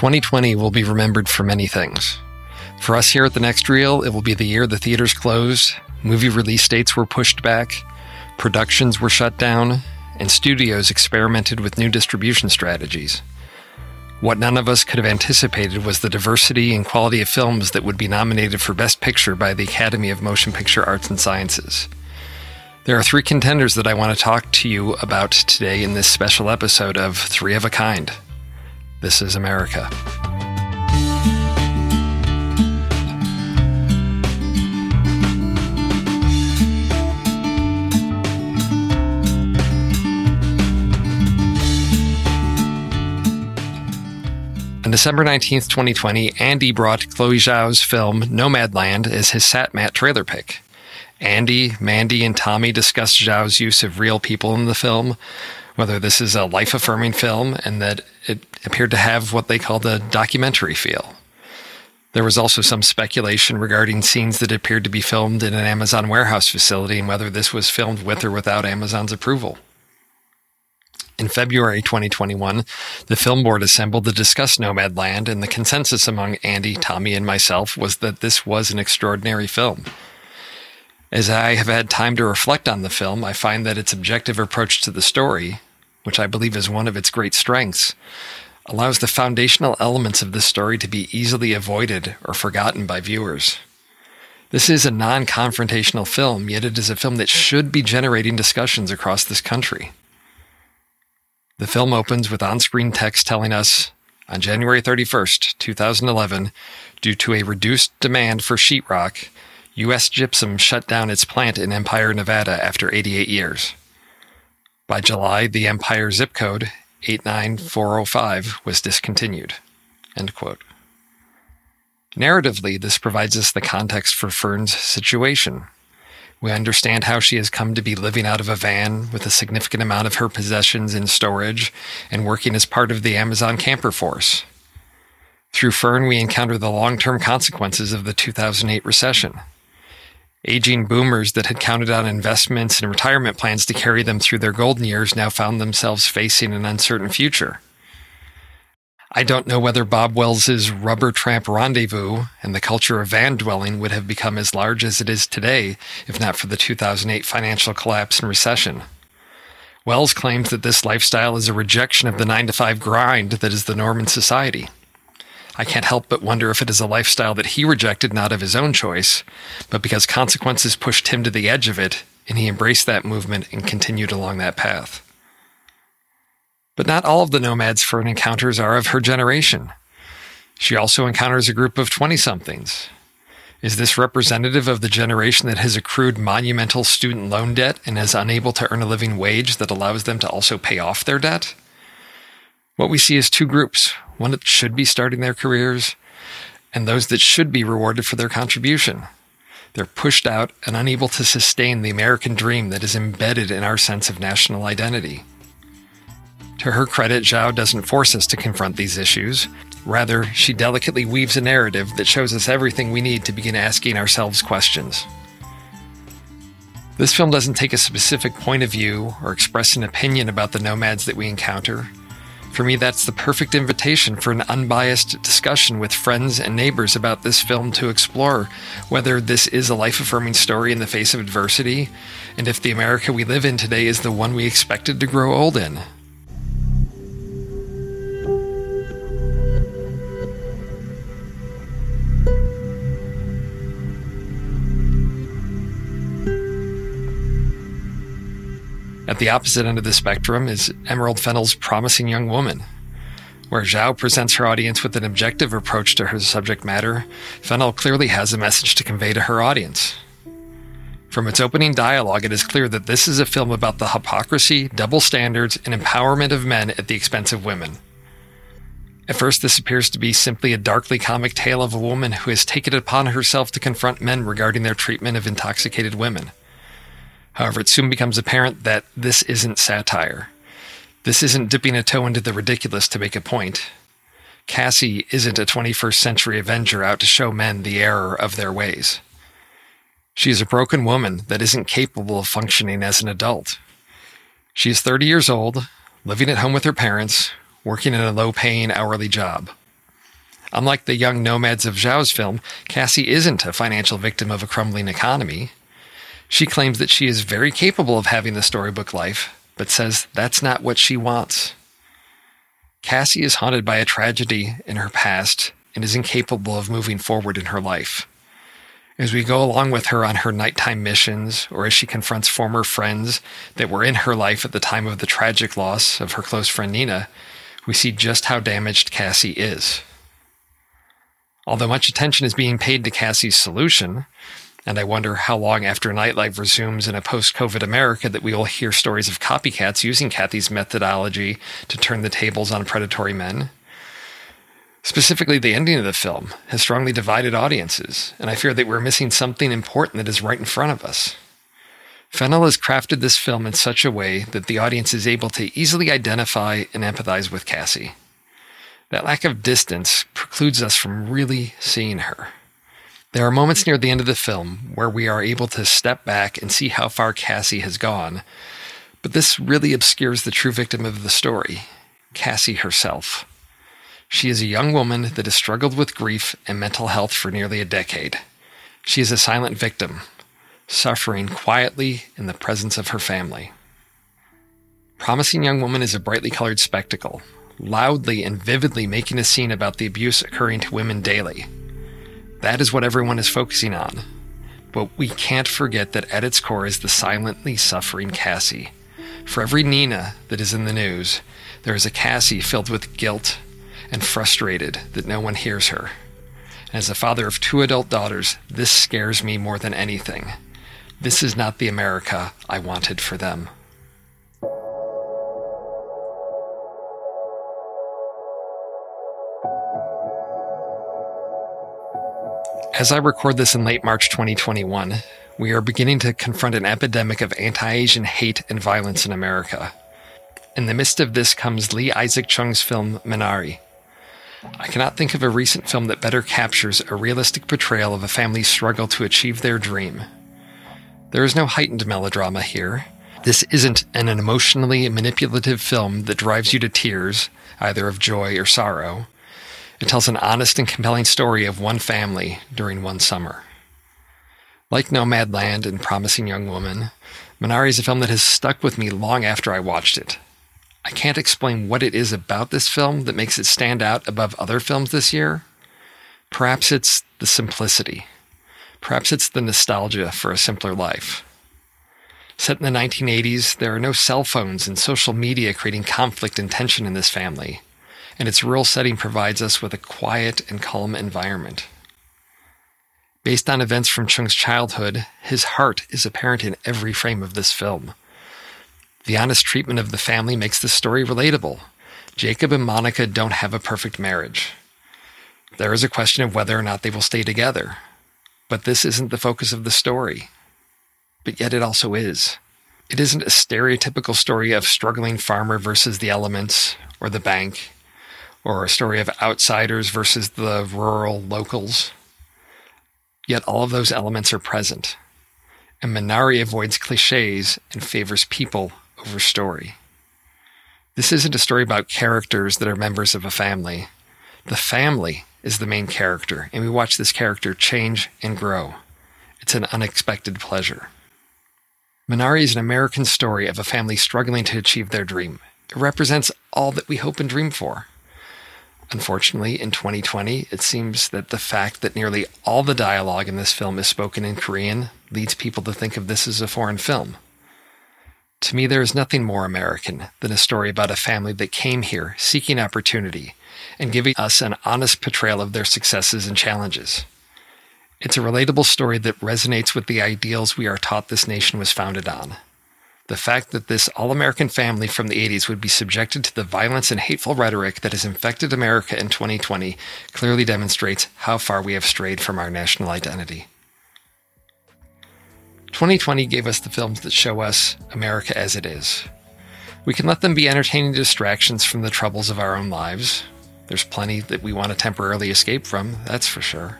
2020 will be remembered for many things. For us here at the Next Reel, it will be the year the theaters closed, movie release dates were pushed back, productions were shut down, and studios experimented with new distribution strategies. What none of us could have anticipated was the diversity and quality of films that would be nominated for Best Picture by the Academy of Motion Picture Arts and Sciences. There are three contenders that I want to talk to you about today in this special episode of Three of a Kind. This is America. On December 19th, 2020, Andy brought Chloe Zhao's film Nomadland as his Satmat trailer pick. Andy, Mandy, and Tommy discussed Zhao's use of real people in the film, whether this is a life affirming film, and that it appeared to have what they called a documentary feel. There was also some speculation regarding scenes that appeared to be filmed in an Amazon warehouse facility and whether this was filmed with or without Amazon's approval. In February 2021, the film board assembled to discuss Nomadland, and the consensus among Andy, Tommy, and myself was that this was an extraordinary film. As I have had time to reflect on the film, I find that its objective approach to the story, which I believe is one of its great strengths, allows the foundational elements of the story to be easily avoided or forgotten by viewers. This is a non confrontational film, yet it is a film that should be generating discussions across this country. The film opens with on screen text telling us on January 31st, 2011, due to a reduced demand for sheetrock, U.S. Gypsum shut down its plant in Empire, Nevada after 88 years. By July, the Empire zip code 89405 was discontinued. Narratively, this provides us the context for Fern's situation, we understand how she has come to be living out of a van with a significant amount of her possessions in storage and working as part of the Amazon camper force. Through Fern, we encounter the long term consequences of the 2008 recession. Aging boomers that had counted on investments and retirement plans to carry them through their golden years now found themselves facing an uncertain future. I don't know whether Bob Wells's rubber tramp rendezvous and the culture of van dwelling would have become as large as it is today if not for the 2008 financial collapse and recession. Wells claims that this lifestyle is a rejection of the 9 to 5 grind that is the norm in society. I can't help but wonder if it is a lifestyle that he rejected not of his own choice, but because consequences pushed him to the edge of it, and he embraced that movement and continued along that path. But not all of the nomads Fern encounters are of her generation. She also encounters a group of 20 somethings. Is this representative of the generation that has accrued monumental student loan debt and is unable to earn a living wage that allows them to also pay off their debt? What we see is two groups one that should be starting their careers, and those that should be rewarded for their contribution. They're pushed out and unable to sustain the American dream that is embedded in our sense of national identity. To her credit, Zhao doesn't force us to confront these issues. Rather, she delicately weaves a narrative that shows us everything we need to begin asking ourselves questions. This film doesn't take a specific point of view or express an opinion about the nomads that we encounter. For me, that's the perfect invitation for an unbiased discussion with friends and neighbors about this film to explore whether this is a life affirming story in the face of adversity, and if the America we live in today is the one we expected to grow old in. At the opposite end of the spectrum is Emerald Fennell's Promising Young Woman. Where Zhao presents her audience with an objective approach to her subject matter, Fennel clearly has a message to convey to her audience. From its opening dialogue, it is clear that this is a film about the hypocrisy, double standards, and empowerment of men at the expense of women. At first, this appears to be simply a darkly comic tale of a woman who has taken it upon herself to confront men regarding their treatment of intoxicated women. However, it soon becomes apparent that this isn't satire. This isn't dipping a toe into the ridiculous to make a point. Cassie isn't a 21st century Avenger out to show men the error of their ways. She is a broken woman that isn't capable of functioning as an adult. She is 30 years old, living at home with her parents, working in a low paying hourly job. Unlike the young nomads of Zhao's film, Cassie isn't a financial victim of a crumbling economy. She claims that she is very capable of having the storybook life, but says that's not what she wants. Cassie is haunted by a tragedy in her past and is incapable of moving forward in her life. As we go along with her on her nighttime missions, or as she confronts former friends that were in her life at the time of the tragic loss of her close friend Nina, we see just how damaged Cassie is. Although much attention is being paid to Cassie's solution, and I wonder how long after nightlife resumes in a post COVID America that we will hear stories of copycats using Cassie's methodology to turn the tables on predatory men. Specifically, the ending of the film has strongly divided audiences, and I fear that we're missing something important that is right in front of us. Fennell has crafted this film in such a way that the audience is able to easily identify and empathize with Cassie. That lack of distance precludes us from really seeing her. There are moments near the end of the film where we are able to step back and see how far Cassie has gone, but this really obscures the true victim of the story Cassie herself. She is a young woman that has struggled with grief and mental health for nearly a decade. She is a silent victim, suffering quietly in the presence of her family. Promising Young Woman is a brightly colored spectacle, loudly and vividly making a scene about the abuse occurring to women daily. That is what everyone is focusing on. But we can't forget that at its core is the silently suffering Cassie. For every Nina that is in the news, there is a Cassie filled with guilt and frustrated that no one hears her. And as a father of two adult daughters, this scares me more than anything. This is not the America I wanted for them. As I record this in late March 2021, we are beginning to confront an epidemic of anti Asian hate and violence in America. In the midst of this comes Lee Isaac Chung's film Minari. I cannot think of a recent film that better captures a realistic portrayal of a family's struggle to achieve their dream. There is no heightened melodrama here. This isn't an emotionally manipulative film that drives you to tears, either of joy or sorrow. It tells an honest and compelling story of one family during one summer. Like Nomadland and Promising Young Woman, Minari is a film that has stuck with me long after I watched it. I can't explain what it is about this film that makes it stand out above other films this year. Perhaps it's the simplicity. Perhaps it's the nostalgia for a simpler life. Set in the 1980s, there are no cell phones and social media creating conflict and tension in this family and its rural setting provides us with a quiet and calm environment. Based on events from Chung's childhood, his heart is apparent in every frame of this film. The honest treatment of the family makes the story relatable. Jacob and Monica don't have a perfect marriage. There is a question of whether or not they will stay together. But this isn't the focus of the story. But yet it also is. It isn't a stereotypical story of struggling farmer versus the elements or the bank or a story of outsiders versus the rural locals. Yet all of those elements are present. And Minari avoids cliches and favors people over story. This isn't a story about characters that are members of a family. The family is the main character, and we watch this character change and grow. It's an unexpected pleasure. Minari is an American story of a family struggling to achieve their dream. It represents all that we hope and dream for. Unfortunately, in 2020, it seems that the fact that nearly all the dialogue in this film is spoken in Korean leads people to think of this as a foreign film. To me, there is nothing more American than a story about a family that came here seeking opportunity and giving us an honest portrayal of their successes and challenges. It's a relatable story that resonates with the ideals we are taught this nation was founded on. The fact that this all American family from the 80s would be subjected to the violence and hateful rhetoric that has infected America in 2020 clearly demonstrates how far we have strayed from our national identity. 2020 gave us the films that show us America as it is. We can let them be entertaining distractions from the troubles of our own lives. There's plenty that we want to temporarily escape from, that's for sure.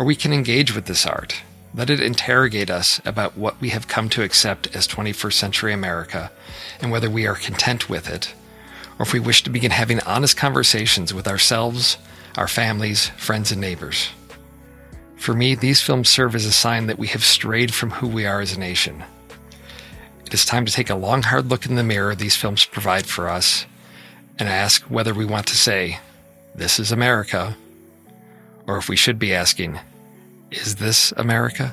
Or we can engage with this art let it interrogate us about what we have come to accept as 21st century America and whether we are content with it, or if we wish to begin having honest conversations with ourselves, our families, friends, and neighbors. For me, these films serve as a sign that we have strayed from who we are as a nation. It is time to take a long, hard look in the mirror these films provide for us and ask whether we want to say, This is America, or if we should be asking, Is this America?